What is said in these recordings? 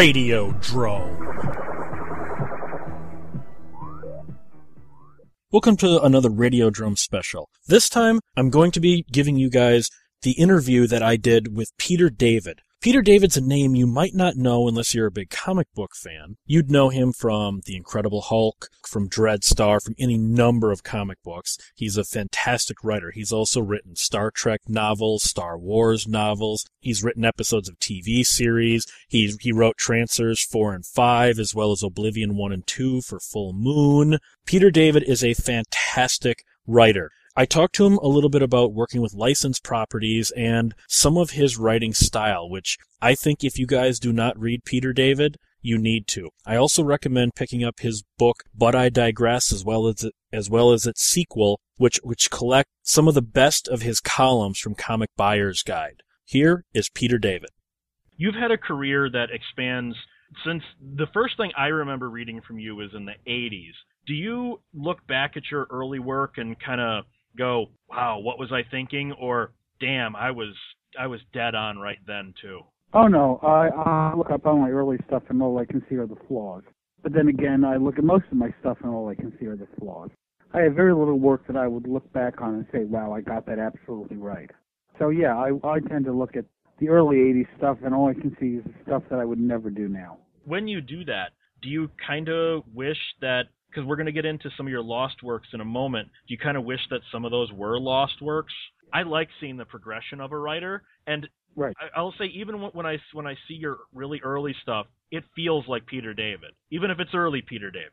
Radio Drome. Welcome to another Radiodrome special. This time, I'm going to be giving you guys the interview that I did with Peter David. Peter David's a name you might not know unless you're a big comic book fan. You'd know him from The Incredible Hulk, from Dreadstar, from any number of comic books. He's a fantastic writer. He's also written Star Trek novels, Star Wars novels. He's written episodes of TV series. He, he wrote Trancers 4 and 5, as well as Oblivion 1 and 2 for Full Moon. Peter David is a fantastic writer. I talked to him a little bit about working with licensed properties and some of his writing style, which I think if you guys do not read Peter David, you need to. I also recommend picking up his book But I Digress as well as as well as its sequel, which which collect some of the best of his columns from Comic Buyer's Guide. Here is Peter David. You've had a career that expands since the first thing I remember reading from you was in the 80s. Do you look back at your early work and kind of go, wow, what was I thinking? Or, damn, I was I was dead on right then too. Oh no, I, I look up on my early stuff and all I can see are the flaws. But then again, I look at most of my stuff and all I can see are the flaws. I have very little work that I would look back on and say, wow, I got that absolutely right. So yeah, I, I tend to look at the early 80s stuff and all I can see is the stuff that I would never do now. When you do that, do you kind of wish that because we're going to get into some of your lost works in a moment. Do you kind of wish that some of those were lost works? I like seeing the progression of a writer, and right. I, will say even when I when I see your really early stuff, it feels like Peter David, even if it's early Peter David.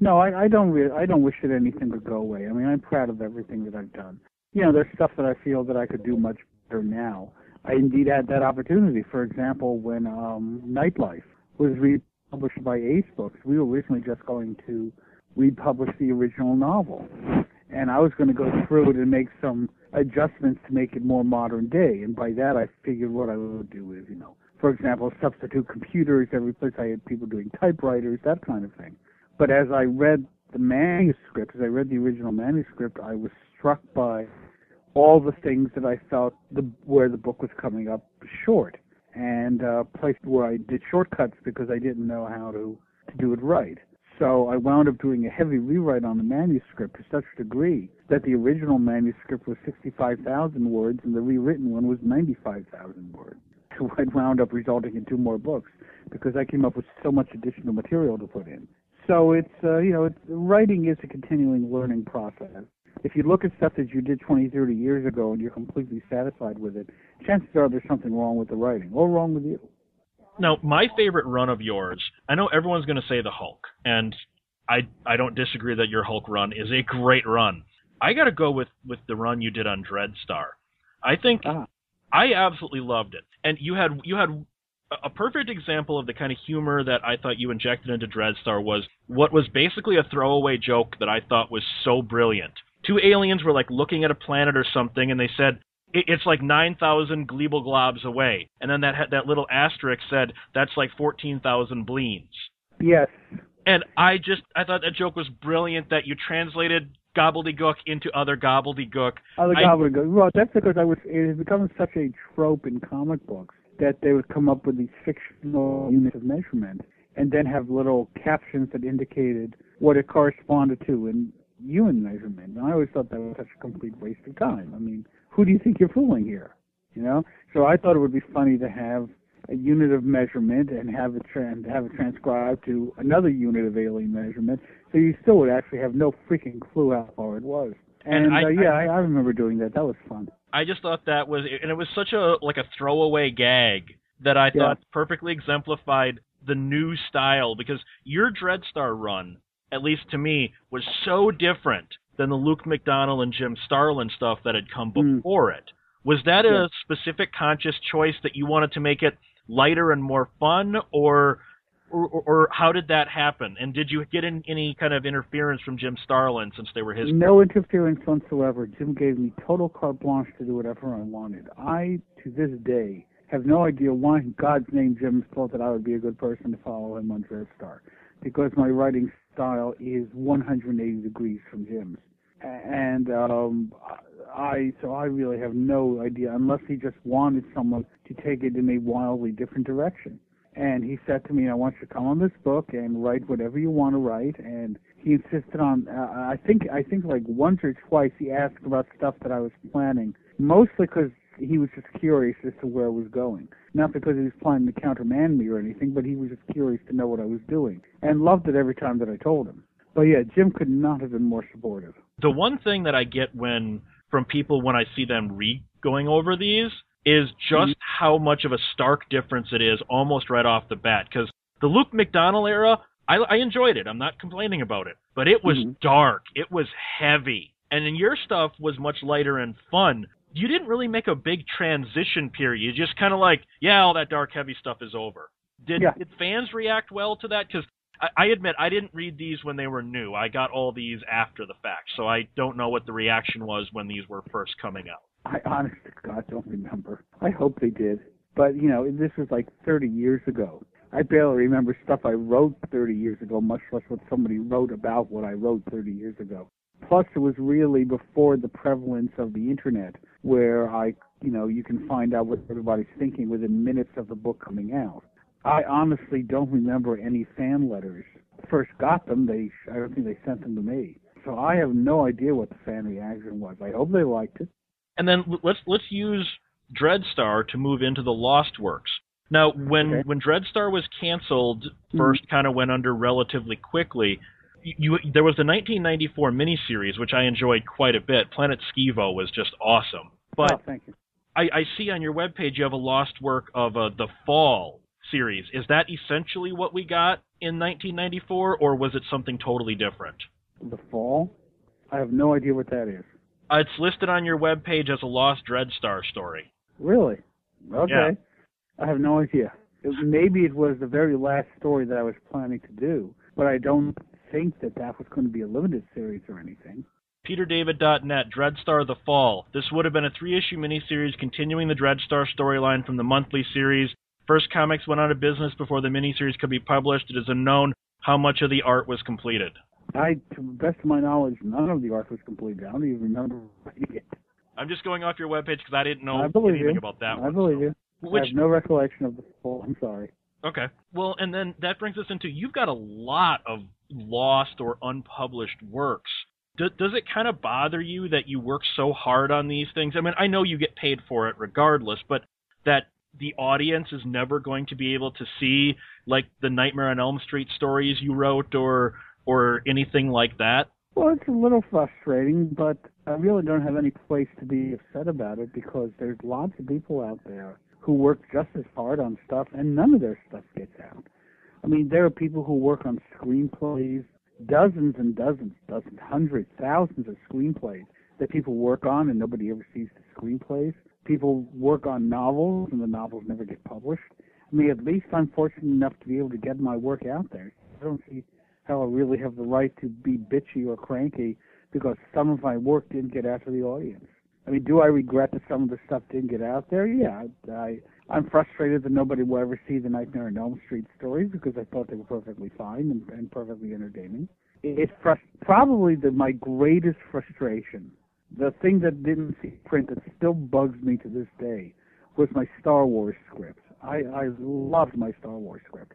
No, I, I don't. Re- I don't wish that anything would go away. I mean, I'm proud of everything that I've done. You know, there's stuff that I feel that I could do much better now. I indeed had that opportunity. For example, when um, Nightlife was republished by Ace Books, we were originally just going to republish the original novel. And I was going to go through it and make some adjustments to make it more modern day. And by that, I figured what I would do is, you know, for example, substitute computers every place. I had people doing typewriters, that kind of thing. But as I read the manuscript, as I read the original manuscript, I was struck by all the things that I felt the, where the book was coming up short, and uh, placed where I did shortcuts because I didn't know how to to do it right. So I wound up doing a heavy rewrite on the manuscript to such a degree that the original manuscript was 65,000 words and the rewritten one was 95,000 words. So it wound up resulting in two more books because I came up with so much additional material to put in. So it's, uh, you know, it's, writing is a continuing learning process. If you look at stuff that you did 20, 30 years ago and you're completely satisfied with it, chances are there's something wrong with the writing or wrong with you. Now, my favorite run of yours, I know everyone's going to say the Hulk, and I I don't disagree that your Hulk run is a great run. I got to go with with the run you did on Dreadstar. I think ah. I absolutely loved it, and you had you had a perfect example of the kind of humor that I thought you injected into Dreadstar was what was basically a throwaway joke that I thought was so brilliant. Two aliens were like looking at a planet or something, and they said, it's like 9,000 Gleeble globs away. And then that that little asterisk said that's like 14,000 bleens. Yes. And I just I thought that joke was brilliant that you translated gobbledygook into other gobbledygook. Other gobbledygook. Well, that's because I was it has become such a trope in comic books that they would come up with these fictional units of measurement and then have little captions that indicated what it corresponded to in human measurement. And I always thought that was such a complete waste of time. I mean, who do you think you're fooling here? You know. So I thought it would be funny to have a unit of measurement and have it tra- have it transcribed to another unit of alien measurement, so you still would actually have no freaking clue how far it was. And, and I, uh, yeah, I, I remember doing that. That was fun. I just thought that was, and it was such a like a throwaway gag that I thought yeah. perfectly exemplified the new style because your Dreadstar run, at least to me, was so different than the Luke McDonnell and Jim Starlin stuff that had come hmm. before mm. it. Was that a specific conscious choice that you wanted to make it lighter and more fun, or, or, or how did that happen? And did you get in any kind of interference from Jim Starlin since they were his? No interference whatsoever. Jim gave me total carte blanche to do whatever I wanted. I, to this day, have no idea why in God's name Jim thought that I would be a good person to follow him on Dreadstar, because my writing style is 180 degrees from Jim's. And um, I so I really have no idea unless he just wanted someone to take it in a wildly different direction. and he said to me, "I want you to come on this book and write whatever you want to write." And he insisted on. Uh, I think I think like once or twice he asked about stuff that I was planning, mostly because he was just curious as to where I was going. Not because he was planning to countermand me or anything, but he was just curious to know what I was doing, and loved it every time that I told him. But yeah, Jim could not have been more supportive. The one thing that I get when from people when I see them re going over these is just mm-hmm. how much of a stark difference it is almost right off the bat. Because the Luke McDonnell era, I, I, enjoyed it. I'm not complaining about it, but it was mm-hmm. dark. It was heavy, and then your stuff was much lighter and fun. You didn't really make a big transition period. You just kind of like, yeah, all that dark, heavy stuff is over. Did, yeah. did fans react well to that? Because I, I admit I didn't read these when they were new. I got all these after the fact, so I don't know what the reaction was when these were first coming out. I honest to God don't remember. I hope they did. But, you know, this was like 30 years ago. I barely remember stuff I wrote 30 years ago, much less what somebody wrote about what I wrote 30 years ago. Plus, it was really before the prevalence of the internet, where I, you know, you can find out what everybody's thinking within minutes of the book coming out. I honestly don't remember any fan letters. First got them, they I don't think they sent them to me. So I have no idea what the fan reaction was. I hope they liked it. And then let's let's use Dreadstar to move into the Lost Works. Now, when okay. when Dreadstar was canceled, First mm-hmm. kind of went under relatively quickly. You, there was the 1994 miniseries, which I enjoyed quite a bit. Planet Skeevo was just awesome. But oh, thank you. I, I see on your webpage you have a lost work of uh, the Fall series. Is that essentially what we got in 1994, or was it something totally different? The Fall? I have no idea what that is. Uh, it's listed on your webpage as a Lost Dreadstar story. Really? Okay. Yeah. I have no idea. It, maybe it was the very last story that I was planning to do, but I don't think that that was going to be a limited series or anything. PeterDavid.net, Dreadstar The Fall. This would have been a three issue miniseries continuing the Dreadstar storyline from the monthly series. First Comics went out of business before the miniseries could be published. It is unknown how much of the art was completed. I, to the best of my knowledge, none of the art was completed. I don't even remember reading it. I'm just going off your webpage because I didn't know I anything you. about that one. I one. believe so. you. Which, I have no recollection of the full. I'm sorry. Okay. Well, and then that brings us into you've got a lot of lost or unpublished works. Do, does it kind of bother you that you work so hard on these things? I mean, I know you get paid for it regardless, but that the audience is never going to be able to see like the Nightmare on Elm Street stories you wrote or or anything like that? Well, it's a little frustrating, but I really don't have any place to be upset about it because there's lots of people out there who work just as hard on stuff and none of their stuff gets out. I mean, there are people who work on screenplays, dozens and dozens, dozens, hundreds, thousands of screenplays that people work on and nobody ever sees the screenplays. People work on novels and the novels never get published. I mean, at least I'm fortunate enough to be able to get my work out there. I don't see how I really have the right to be bitchy or cranky because some of my work didn't get out to the audience. I mean, do I regret that some of the stuff didn't get out there? Yeah, I I'm frustrated that nobody will ever see the Nightmare on Elm Street stories because I thought they were perfectly fine and, and perfectly entertaining. It's frust- probably the, my greatest frustration. The thing that didn't see print that still bugs me to this day was my Star Wars script. I, I loved my Star Wars script.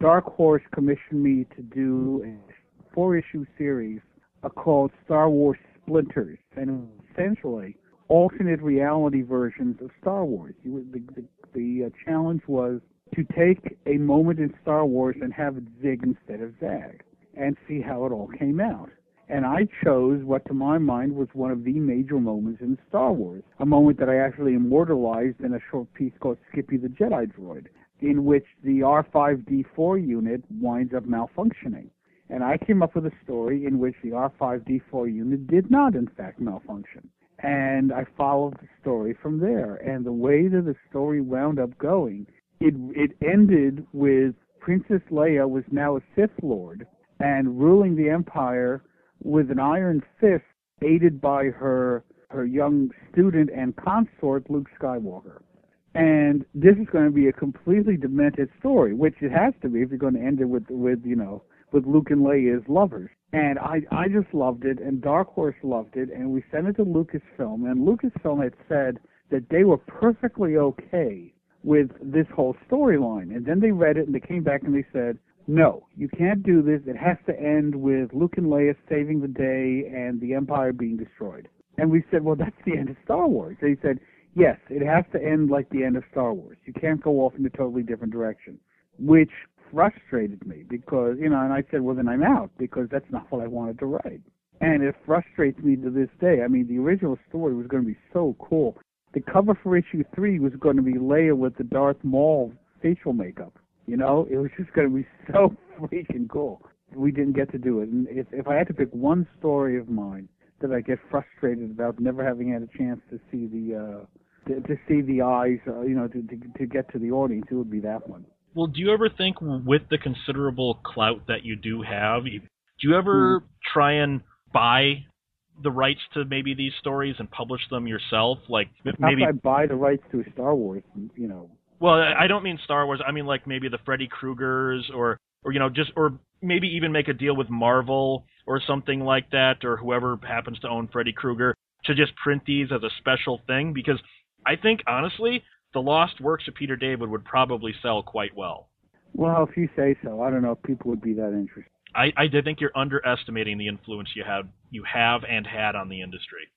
Dark Horse commissioned me to do a four issue series uh, called Star Wars Splinters, and essentially alternate reality versions of Star Wars. The the, the uh, challenge was to take a moment in Star Wars and have it zig instead of zag, and see how it all came out. And I chose what, to my mind, was one of the major moments in Star Wars, a moment that I actually immortalized in a short piece called Skippy the Jedi Droid in which the R5D4 unit winds up malfunctioning. And I came up with a story in which the R5D4 unit did not, in fact, malfunction. And I followed the story from there. And the way that the story wound up going, it, it ended with Princess Leia was now a Sith Lord and ruling the Empire with an iron fist, aided by her her young student and consort Luke Skywalker. And this is going to be a completely demented story, which it has to be if you're going to end it with with you know with Luke and Leia as lovers. And I I just loved it, and Dark Horse loved it, and we sent it to Lucasfilm, and Lucasfilm had said that they were perfectly okay with this whole storyline. And then they read it and they came back and they said, no, you can't do this. It has to end with Luke and Leia saving the day and the Empire being destroyed. And we said, well, that's the end of Star Wars. They said, yes, it has to end like the end of Star Wars. You can't go off in a totally different direction, which frustrated me because, you know, and I said, well, then I'm out because that's not what I wanted to write. And it frustrates me to this day. I mean, the original story was going to be so cool. The cover for issue three was going to be Leia with the Darth Maul facial makeup. You know, it was just going to be so freaking cool. We didn't get to do it. And if, if I had to pick one story of mine that I get frustrated about never having had a chance to see the uh, to, to see the eyes, uh, you know, to, to to get to the audience, it would be that one. Well, do you ever think, with the considerable clout that you do have, do you ever hmm. try and buy the rights to maybe these stories and publish them yourself? Like maybe I buy the rights to Star Wars, you know. Well, I don't mean Star Wars. I mean like maybe the Freddy Kruegers or or you know just or maybe even make a deal with Marvel or something like that or whoever happens to own Freddy Krueger to just print these as a special thing because I think honestly the lost works of Peter David would probably sell quite well. Well, if you say so, I don't know if people would be that interested. I, I think you're underestimating the influence you have you have and had on the industry.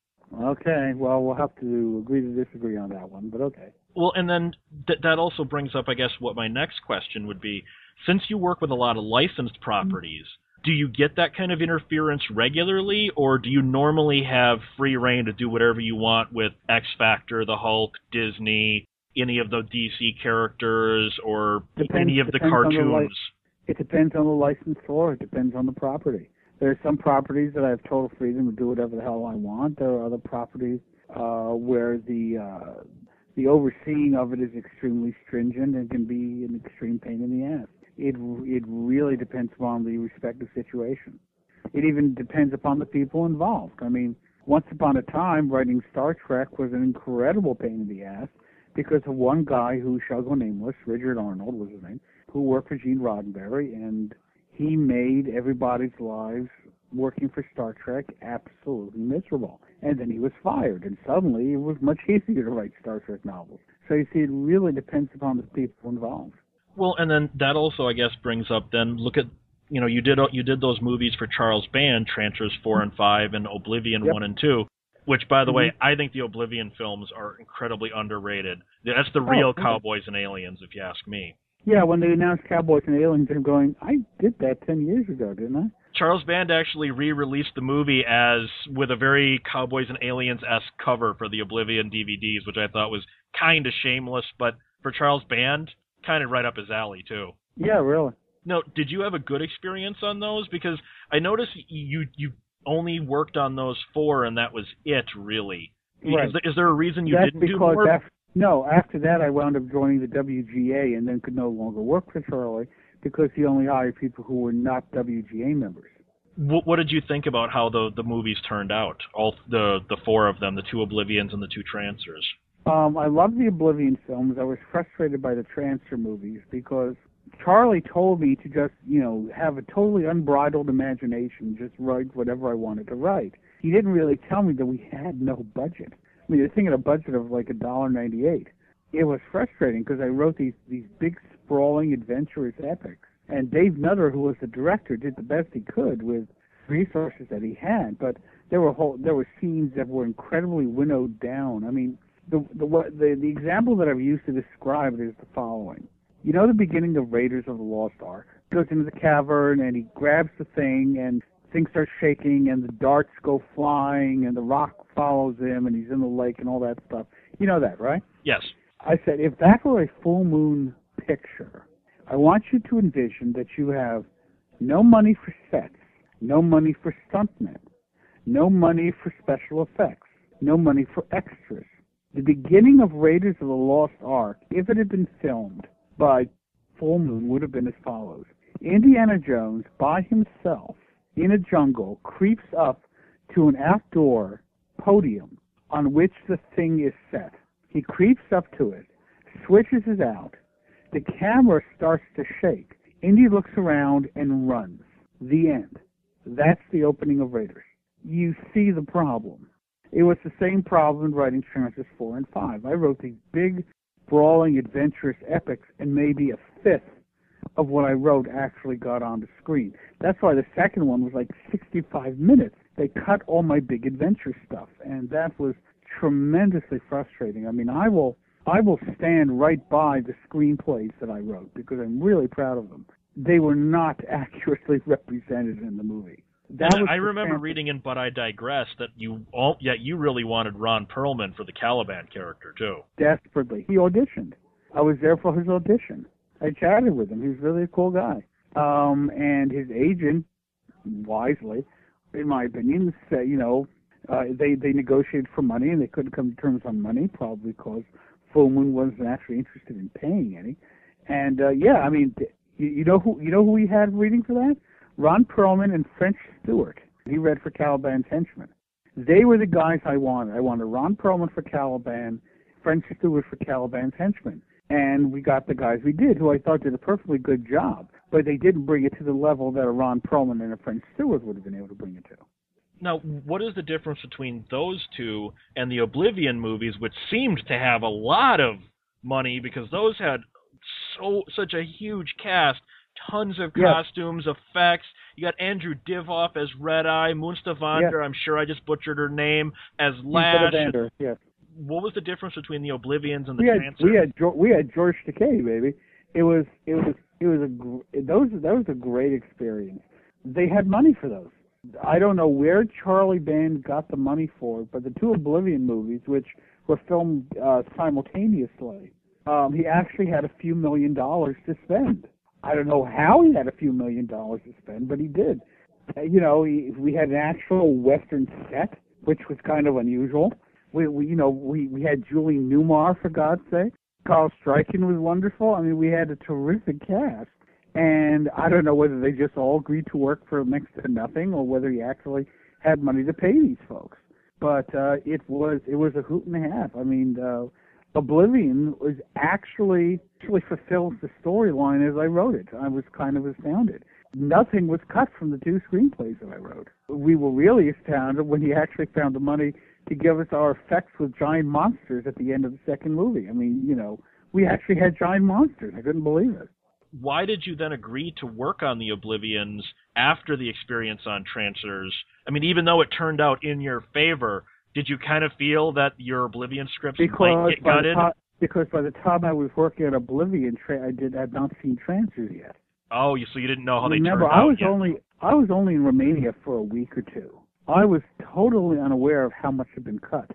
Okay, well, we'll have to agree to disagree on that one, but okay. Well, and then th- that also brings up, I guess, what my next question would be. Since you work with a lot of licensed properties, do you get that kind of interference regularly, or do you normally have free reign to do whatever you want with X Factor, the Hulk, Disney, any of the DC characters, or depends, any of the cartoons? it depends on the licensor. It depends on the property. There are some properties that I have total freedom to do whatever the hell I want. There are other properties uh, where the uh, the overseeing of it is extremely stringent and can be an extreme pain in the ass. It it really depends upon the respective situation. It even depends upon the people involved. I mean, once upon a time, writing Star Trek was an incredible pain in the ass because of one guy who shall go nameless, Richard Arnold was his name, who worked for Gene Roddenberry, and he made everybody's lives working for Star Trek absolutely miserable. And then he was fired, and suddenly it was much easier to write Star Trek novels. So you see, it really depends upon the people involved. Well, and then that also, I guess, brings up then look at you know you did you did those movies for Charles Band, Trancers four and five, and Oblivion yep. one and two. Which, by the mm-hmm. way, I think the Oblivion films are incredibly underrated. That's the oh, real oh, Cowboys and Aliens, if you ask me. Yeah, when they announced Cowboys and Aliens, I'm going, I did that ten years ago, didn't I? Charles Band actually re-released the movie as with a very Cowboys and Aliens esque cover for the Oblivion DVDs, which I thought was kind of shameless, but for Charles Band, kind of right up his alley too. Yeah, really. No, did you have a good experience on those? Because I noticed you you only worked on those four, and that was it, really. Right. Is, there, a reason you That's didn't do more? After, no, after that I wound up joining the WGA, and then could no longer work for Charlie because he only hired people who were not WGA members. What, what did you think about how the the movies turned out? All the the four of them, the two Oblivions and the two Trancers. Um, I loved the Oblivion films. I was frustrated by the Trancer movies because Charlie told me to just, you know, have a totally unbridled imagination, just write whatever I wanted to write. He didn't really tell me that we had no budget. I mean, you're thinking a budget of like a dollar ninety-eight. It was frustrating because I wrote these these big, sprawling, adventurous epics, and Dave Nutter, who was the director, did the best he could with resources that he had. But there were whole there were scenes that were incredibly winnowed down. I mean, the the the, the example that I've used to describe it is the following you know the beginning of Raiders of the Lost Ark? Goes into the cavern and he grabs the thing and things start shaking and the darts go flying and the rock follows him and he's in the lake and all that stuff. You know that, right? Yes. I said, if that were a full moon picture, I want you to envision that you have no money for sets, no money for stuntmen, no money for special effects, no money for extras. The beginning of Raiders of the Lost Ark, if it had been filmed, by full moon would have been as follows. Indiana Jones, by himself, in a jungle, creeps up to an outdoor podium on which the thing is set. He creeps up to it, switches it out. The camera starts to shake. Indy looks around and runs. The end. That's the opening of Raiders. You see the problem. It was the same problem in writing Trancers 4 and 5. I wrote these big brawling, adventurous epics, and maybe a fifth of what I wrote actually got on the screen. That's why the second one was like 65 minutes. They cut all my big adventure stuff, and that was tremendously frustrating. I mean, I will I will stand right by the screenplays that I wrote because I'm really proud of them. They were not accurately represented in the movie. That and I remember reading in But I Digress that you all yet you really wanted Ron Perlman for the Caliban character too. Desperately. He auditioned. I was there for his audition. I chatted with him. He was really a cool guy. Um, and his agent, wisely, in my opinion, said, you know, uh, they they negotiated for money and they couldn't come to terms on money, probably because Full Moon wasn't actually interested in paying any. And uh, yeah, I mean, you, you know who you know who we had reading for that? Ron Perlman and French Stewart. He read for Caliban's henchmen. They were the guys I wanted. I wanted Ron Perlman for Caliban, French Stewart for Caliban's henchmen and we got the guys we did, who I thought did a perfectly good job, but they didn't bring it to the level that a Ron Perlman and a French Stewart would have been able to bring it to. Now, what is the difference between those two and the Oblivion movies, which seemed to have a lot of money because those had so such a huge cast, tons of costumes, effects. You got Andrew Divoff as Red Eye, Moon Stavander, I'm sure I just butchered her name, as Lash. Yes what was the difference between the Oblivions and the we had, Trancers? We had we had George Takei, baby. It was it was it was a those that was a great experience. They had money for those. I don't know where Charlie Band got the money for it, but the two Oblivion movies, which were filmed uh, simultaneously, um, he actually had a few million dollars to spend. I don't know how he had a few million dollars to spend, but he did. Uh, you know, he, we had an actual Western set, which was kind of unusual. We, we you know, we we had Julie Newmar for God's sake. Carl Struycken was wonderful. I mean, we had a terrific cast. And I don't know whether they just all agreed to work for next to nothing or whether he actually had money to pay these folks. But uh, it was it was a hoot and a half. I mean, uh, Oblivion was actually actually fulfills the storyline as I wrote it. I was kind of astounded. Nothing was cut from the two screenplays that I wrote. We were really astounded when he actually found the money to give us our effects with giant monsters at the end of the second movie. I mean, you know, we actually had giant monsters. I couldn't believe it. Why did you then agree to work on the Oblivions after the experience on Trancers? I mean, even though it turned out in your favor, did you kind of feel that your Oblivion scripts because might get gutted? Time, because by the time I was working on Oblivion, I did had not seen Trancers yet. Oh, so you didn't know how Remember, they turned out. Remember, I was yet. only I was only in Romania for a week or two. I was totally unaware of how much had been cut.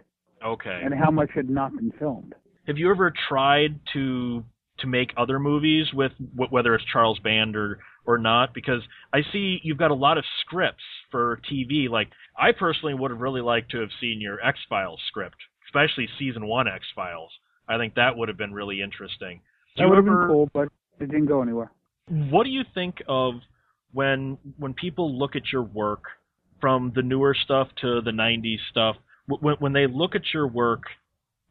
Okay. And how much had not been filmed. Have you ever tried to to make other movies with whether it's Charles Band or or not? Because I see you've got a lot of scripts for TV. Like I personally would have really liked to have seen your X Files script, especially season one X Files. I think that would have been really interesting. Do that would have been cool, but it didn't go anywhere. What do you think of when when people look at your work from the newer stuff to the 90s stuff, when, when they look at your work,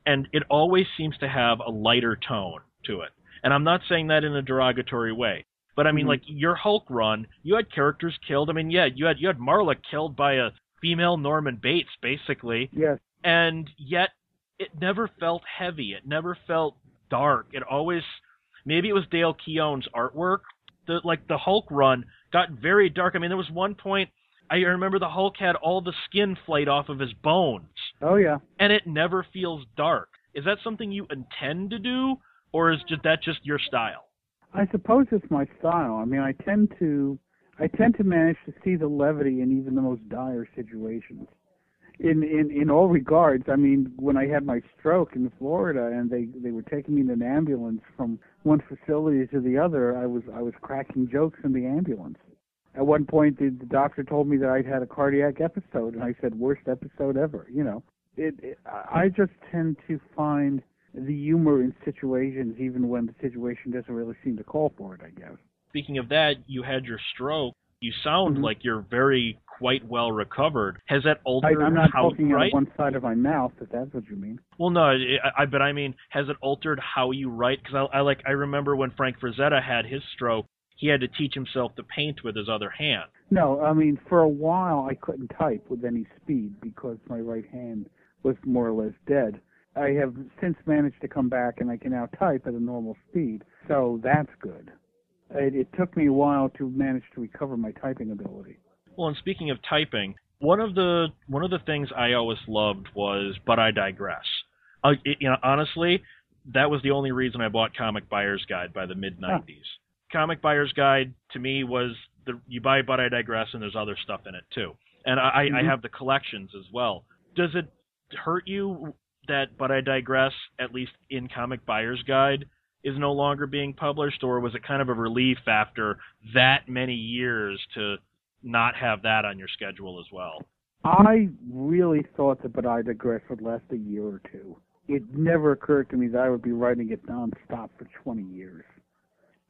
and it always seems to have a lighter tone to it. And I'm not saying that in a derogatory way. But I mean, mm-hmm. like your Hulk run, you had characters killed. I mean, yeah, you had you had Marla killed by a female Norman Bates, basically. Yes. And yet, it never felt heavy. It never felt dark. It always, maybe it was Dale Keown's artwork. The like the Hulk run got very dark. I mean, there was one point I remember the Hulk had all the skin flayed off of his bones. Oh yeah. And it never feels dark. Is that something you intend to do, or is just, that just your style? I suppose it's my style. I mean, I tend to I tend to manage to see the levity in even the most dire situations. In in in all regards, I mean, when I had my stroke in Florida and they they were taking me in an ambulance from one facility to the other, I was I was cracking jokes in the ambulance at one point the, the doctor told me that I'd had a cardiac episode, and I said worst episode ever. You know, it, it I just tend to find the humor in situations, even when the situation doesn't really seem to call for it. I guess. Speaking of that, you had your stroke. You sound mm-hmm. like you're very quite well recovered. Has that altered I, I'm not how talking you write? on one side of my mouth, if that's what you mean. Well, no, I, I but I mean, has it altered how you write? Because I, I like I remember when Frank Frazetta had his stroke he had to teach himself to paint with his other hand. No, I mean for a while I couldn't type with any speed because my right hand was more or less dead. I have since managed to come back and I can now type at a normal speed. So that's good. It, it took me a while to manage to recover my typing ability. Well, and speaking of typing, one of the one of the things I always loved was "But I Digress." Uh, it, you know, honestly, that was the only reason I bought Comic Buyer's Guide by the mid '90s. Huh. Comic Buyer's Guide to me was the you buy "But I Digress" and there's other stuff in it too, and I, mm-hmm. I have the collections as well. Does it hurt you that "But I Digress," at least in Comic Buyer's Guide, is no longer being published, or was it kind of a relief after that many years to not have that on your schedule as well? I really thought that But I Digress would last a year or two. It never occurred to me that I would be writing it nonstop for 20 years.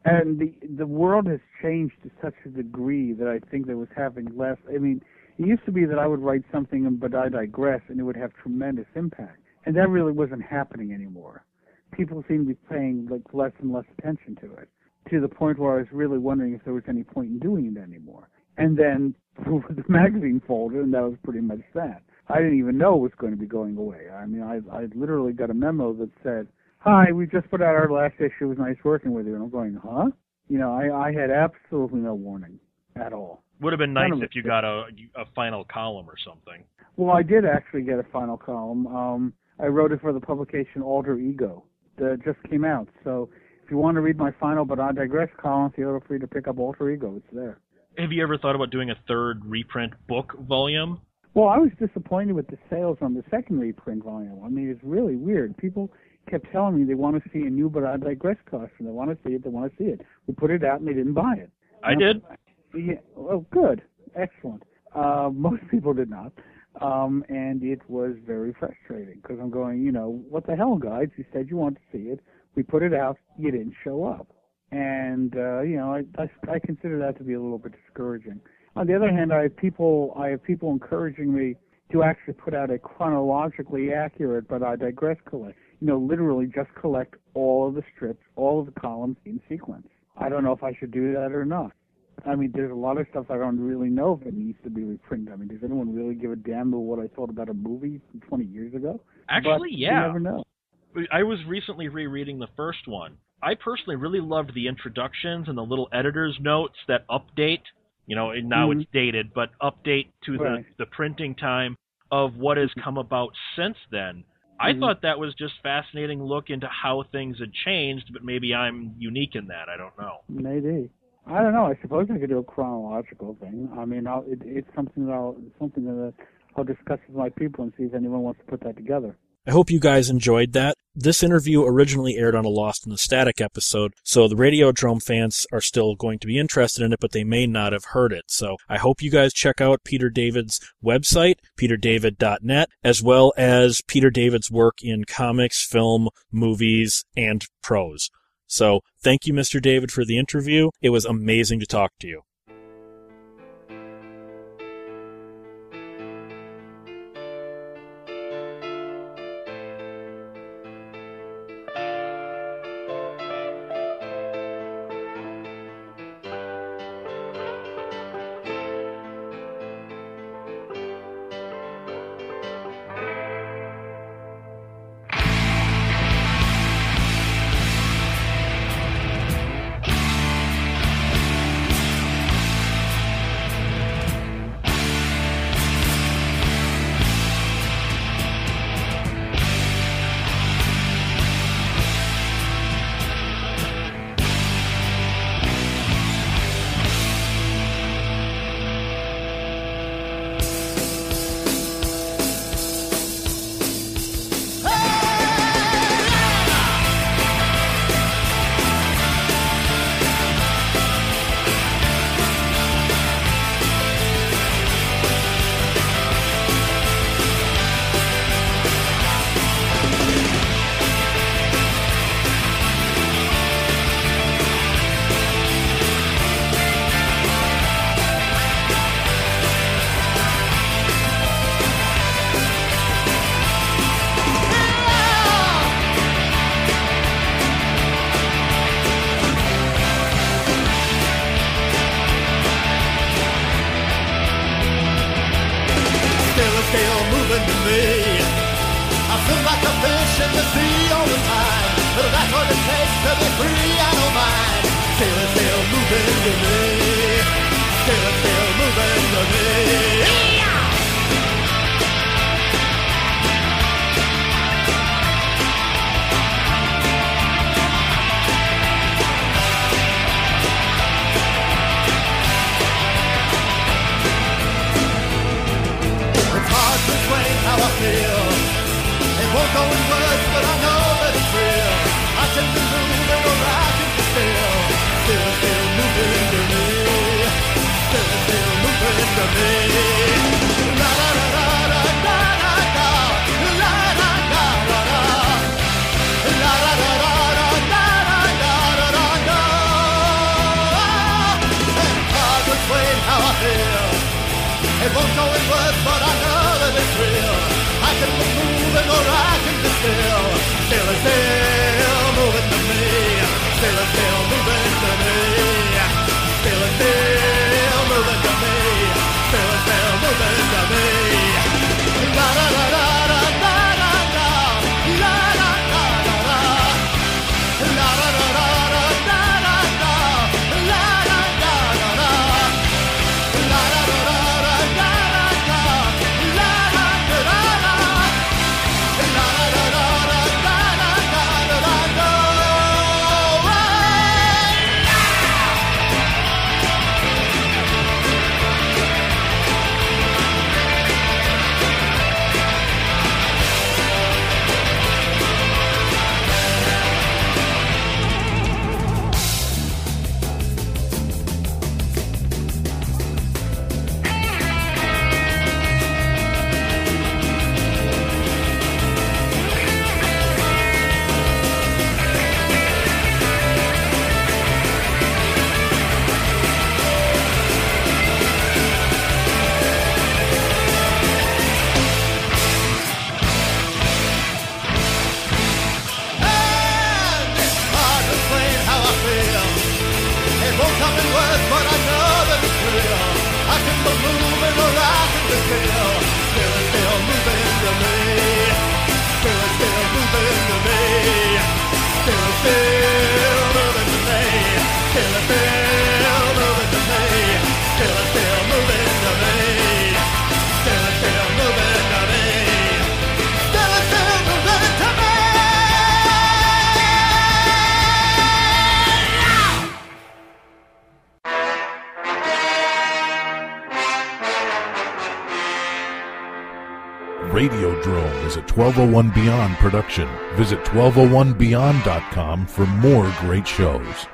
And the the world has changed to such a degree that I think there was having less. I mean, it used to be that I would write something, and but I digress, and it would have tremendous impact, and that really wasn't happening anymore. People seemed to be paying like less and less attention to it, to the point where I was really wondering if there was any point in doing it anymore and then the magazine folded, and that was pretty much that. I didn't even know it was going to be going away. I mean, I I literally got a memo that said, "Hi, we just put out our last issue. It was nice working with you." And I'm going, "Huh?" You know, I I had absolutely no warning at all. Would have been nice if you got a a final column or something. Well, I did actually get a final column. Um, I wrote it for the publication Alter Ego that just came out. So if you want to read my final but I digress column, feel free to pick up Alter Ego. It's there have you ever thought about doing a third reprint book volume? Well, I was disappointed with the sales on the second reprint volume. I mean, it's really weird. People kept telling me they want to see a new but I digress costume. They want to see it. They want to see it. We put it out and they didn't buy it. I did. Yeah. Well, good. Excellent. Uh, most people did not. Um, and it was very frustrating because I'm going, you know, what the hell, guys? You said you wanted to see it. We put it out. You didn't show up and uh, you know I, I I consider that to be a little bit discouraging. On the other hand, I have people I have people encouraging me to actually put out a chronologically accurate, but I digress collect. You know, literally just collect all of the strips, all of the columns in sequence. I don't know if I should do that or not. I mean, there's a lot of stuff I don't really know if it needs to be reprinted. I mean, does anyone really give a damn about what I thought about a movie from 20 years ago? Actually, but yeah. You never know. I was recently rereading the first one, I personally really loved the introductions and the little editor's notes that update. You know, now mm-hmm. it's dated, but update to right. the the printing time of what has come about since then. I mm-hmm. thought that was just fascinating look into how things had changed, but maybe I'm unique in that. I don't know. Maybe. I don't know. I suppose I could do a chronological thing. I mean, I'll, it, it's something that I'll, something that I'll discuss with my people and see if anyone wants to put that together. I hope you guys enjoyed that. This interview originally aired on a Lost in the Static episode, so the Radiodrome fans are still going to be interested in it, but they may not have heard it. So I hope you guys check out Peter David's website, peterdavid.net, as well as Peter David's work in comics, film, movies, and prose. So thank you, Mr. David, for the interview. It was amazing to talk to you. nothing. It won't come in words, but I know that it's real. I can believe it or I can feel. Still, it's still moving to me. 1201 Beyond production. Visit 1201beyond.com for more great shows.